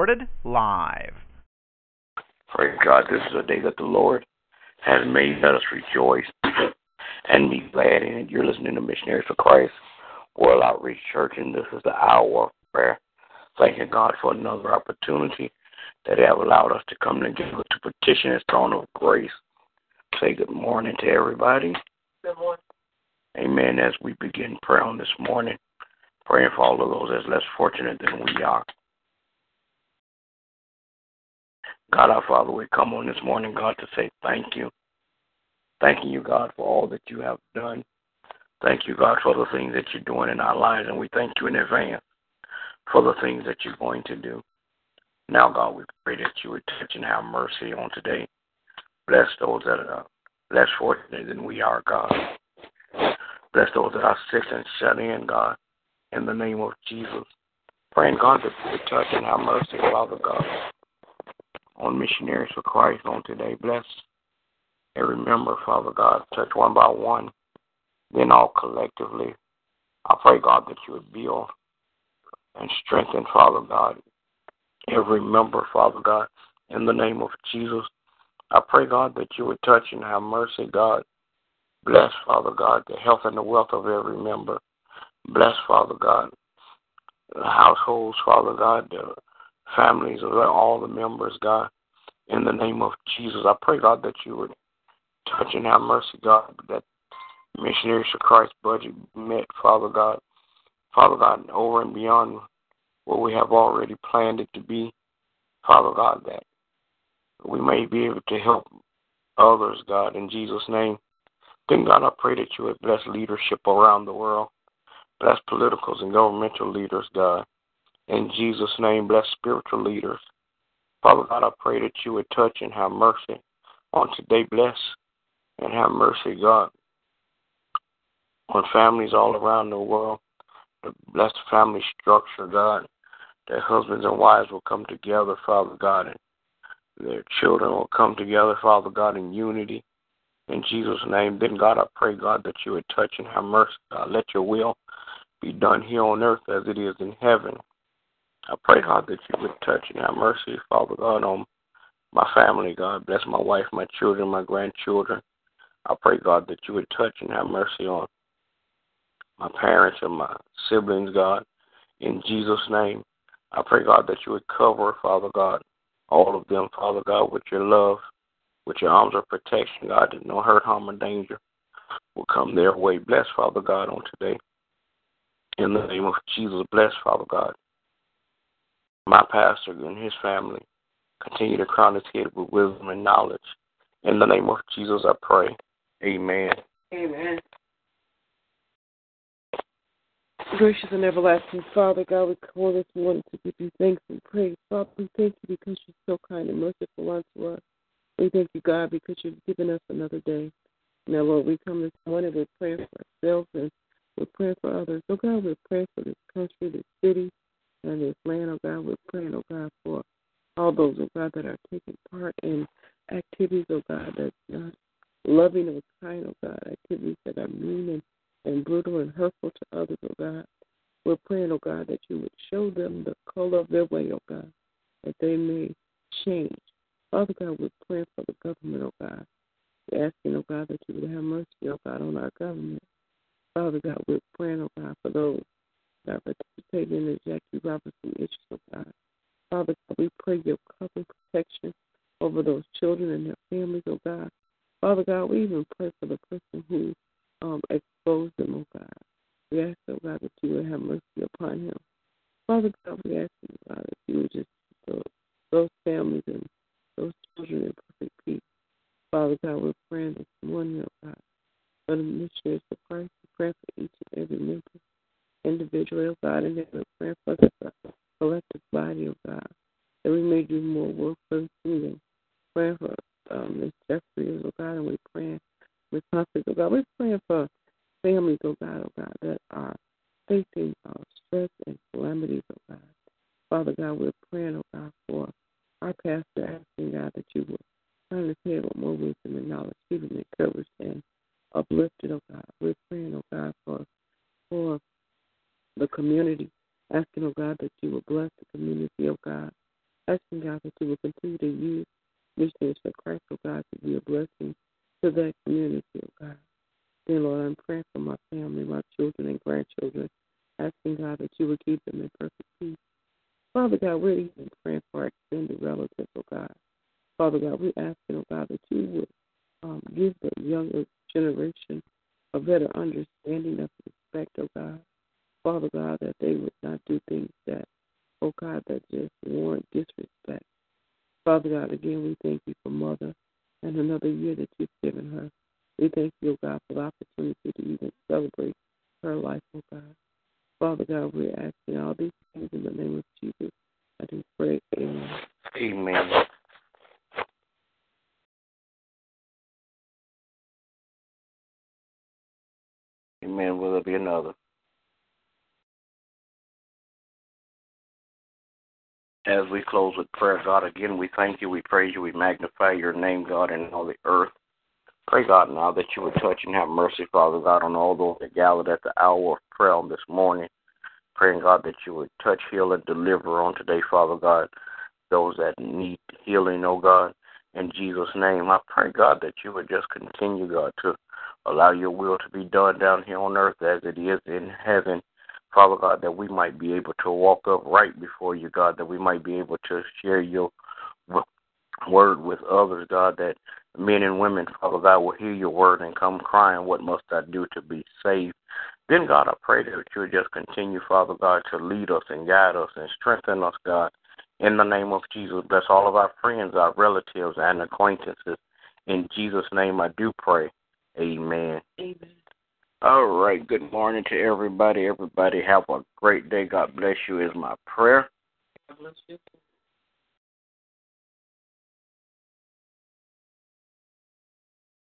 Recorded live. Praise God, this is a day that the Lord has made. Let us rejoice and be glad in it. You're listening to Missionaries for Christ, World Outreach Church, and this is the hour of prayer. Thanking God for another opportunity that He have allowed us to come together to petition His throne of grace. Say good morning to everybody. Good morning. Amen. As we begin prayer on this morning, praying for all of those that's less fortunate than we are. God our Father, we come on this morning, God, to say thank you. Thanking you, God, for all that you have done. Thank you, God, for the things that you're doing in our lives, and we thank you in advance for the things that you're going to do. Now, God, we pray that you would touch and have mercy on today. Bless those that are less fortunate than we are, God. Bless those that are sick and shut in, God, in the name of Jesus. Praying, God, that you would touch and have mercy, Father God, on missionaries for Christ on today. Bless every member, Father God. Touch one by one, then all collectively. I pray, God, that you would build and strengthen, Father God, every member, Father God, in the name of Jesus. I pray, God, that you would touch and have mercy, God. Bless, Father God, the health and the wealth of every member. Bless, Father God, the households, Father God, the families of all the members, God. In the name of Jesus, I pray, God, that you would touch and have mercy, God, that Missionaries for Christ budget met, Father God. Father God, over and beyond what we have already planned it to be, Father God, that we may be able to help others, God, in Jesus' name. Then, God, I pray that you would bless leadership around the world. Bless politicals and governmental leaders, God. In Jesus' name, bless spiritual leaders. Father God, I pray that you would touch and have mercy on today. Bless and have mercy, God, on families all around the world. Bless the family structure, God. That husbands and wives will come together, Father God, and their children will come together, Father God, in unity. In Jesus' name. Then, God, I pray, God, that you would touch and have mercy. God, let your will be done here on earth as it is in heaven. I pray, God, that you would touch and have mercy, Father God, on my family, God. Bless my wife, my children, my grandchildren. I pray, God, that you would touch and have mercy on my parents and my siblings, God. In Jesus' name, I pray, God, that you would cover, Father God, all of them, Father God, with your love, with your arms of protection, God, that no hurt, harm, or danger will come their way. Bless, Father God, on today. In the name of Jesus, bless, Father God. My pastor and his family continue to crown his head with wisdom and knowledge. In the name of Jesus, I pray. Amen. Amen. Gracious and everlasting Father, God, we call this morning to give you thanks and praise. Father, we thank you because you're so kind and merciful unto us. We thank you, God, because you've given us another day. Now, Lord, we come this morning, we're praying for ourselves and we're praying for others. Oh, God, we're praying for this country, this city, and this land. Oh, God, we're praying, oh, God, for all those, oh, God, that are taking part in activities, oh, God, that's not uh, loving or kind, oh, God, activities that are mean and and brutal and hurtful to others, oh God. We're praying, oh God, that you would show them the color of their way, oh God, that they may change. Father God, we're praying for the government, oh God. We're asking, oh God, that you would have mercy, oh God, on our government. Father God, we're praying, oh God, for those are participating in the Jackie Robinson issues, oh God. Father God, we pray your covering protection over those children and their families, oh God. Father God, we even pray for the person who um, expose them, oh God. We ask, oh God, that you would have mercy upon him. Father God, we ask, oh God, that you would just those, those families and those children in perfect peace. Father God, we're praying this morning, oh God, for the missionaries of Christ. We pray for each and every member, oh God, and then we're for the collective body, oh God, that we may do more work for the kingdom. Praying for um, Ms. Jeffries, oh God, and we're praying with conflict, oh God. We're praying for families, oh God, oh God, that are facing uh, stress and calamities, oh God. Father God, we're praying, oh God, for our pastor, asking God that you will turn his head with more wisdom and knowledge, keep him encouraged and uplifted, oh God. We're praying, oh God, for for the community, asking, oh God, that you will bless the community, oh God. Asking God that you will continue to use missionaries for Christ, oh God, to be a blessing to that community, oh God. Dear Lord, I'm praying for my family, my children and grandchildren, asking God that you will keep them in perfect peace. Father God, we're even praying for our extended relatives, oh God. Father God, we're asking, oh God, that you would um, give the younger generation a better understanding of. Father God, that they would not do things that, oh God, that just warrant disrespect. Father God, again, we thank you for Mother and another year that you've given her. We thank you, oh God, for the opportunity to even celebrate her life, oh God. Father God, we're asking all these things in the name of Jesus. I do pray. Amen. Amen. Amen. Will there be another? As we close with prayer, God, again, we thank you, we praise you, we magnify your name, God, in all the earth. Pray, God, now that you would touch and have mercy, Father God, on all those that gathered at the hour of prayer this morning. Praying, God, that you would touch, heal, and deliver on today, Father God, those that need healing, oh God. In Jesus' name, I pray, God, that you would just continue, God, to allow your will to be done down here on earth as it is in heaven. Father God, that we might be able to walk up right before you, God, that we might be able to share your word with others, God, that men and women, Father God, will hear your word and come crying, What must I do to be saved? Then, God, I pray that you would just continue, Father God, to lead us and guide us and strengthen us, God. In the name of Jesus, bless all of our friends, our relatives, and acquaintances. In Jesus' name, I do pray. Amen. Amen. All right. Good morning to everybody. Everybody have a great day. God bless you is my prayer.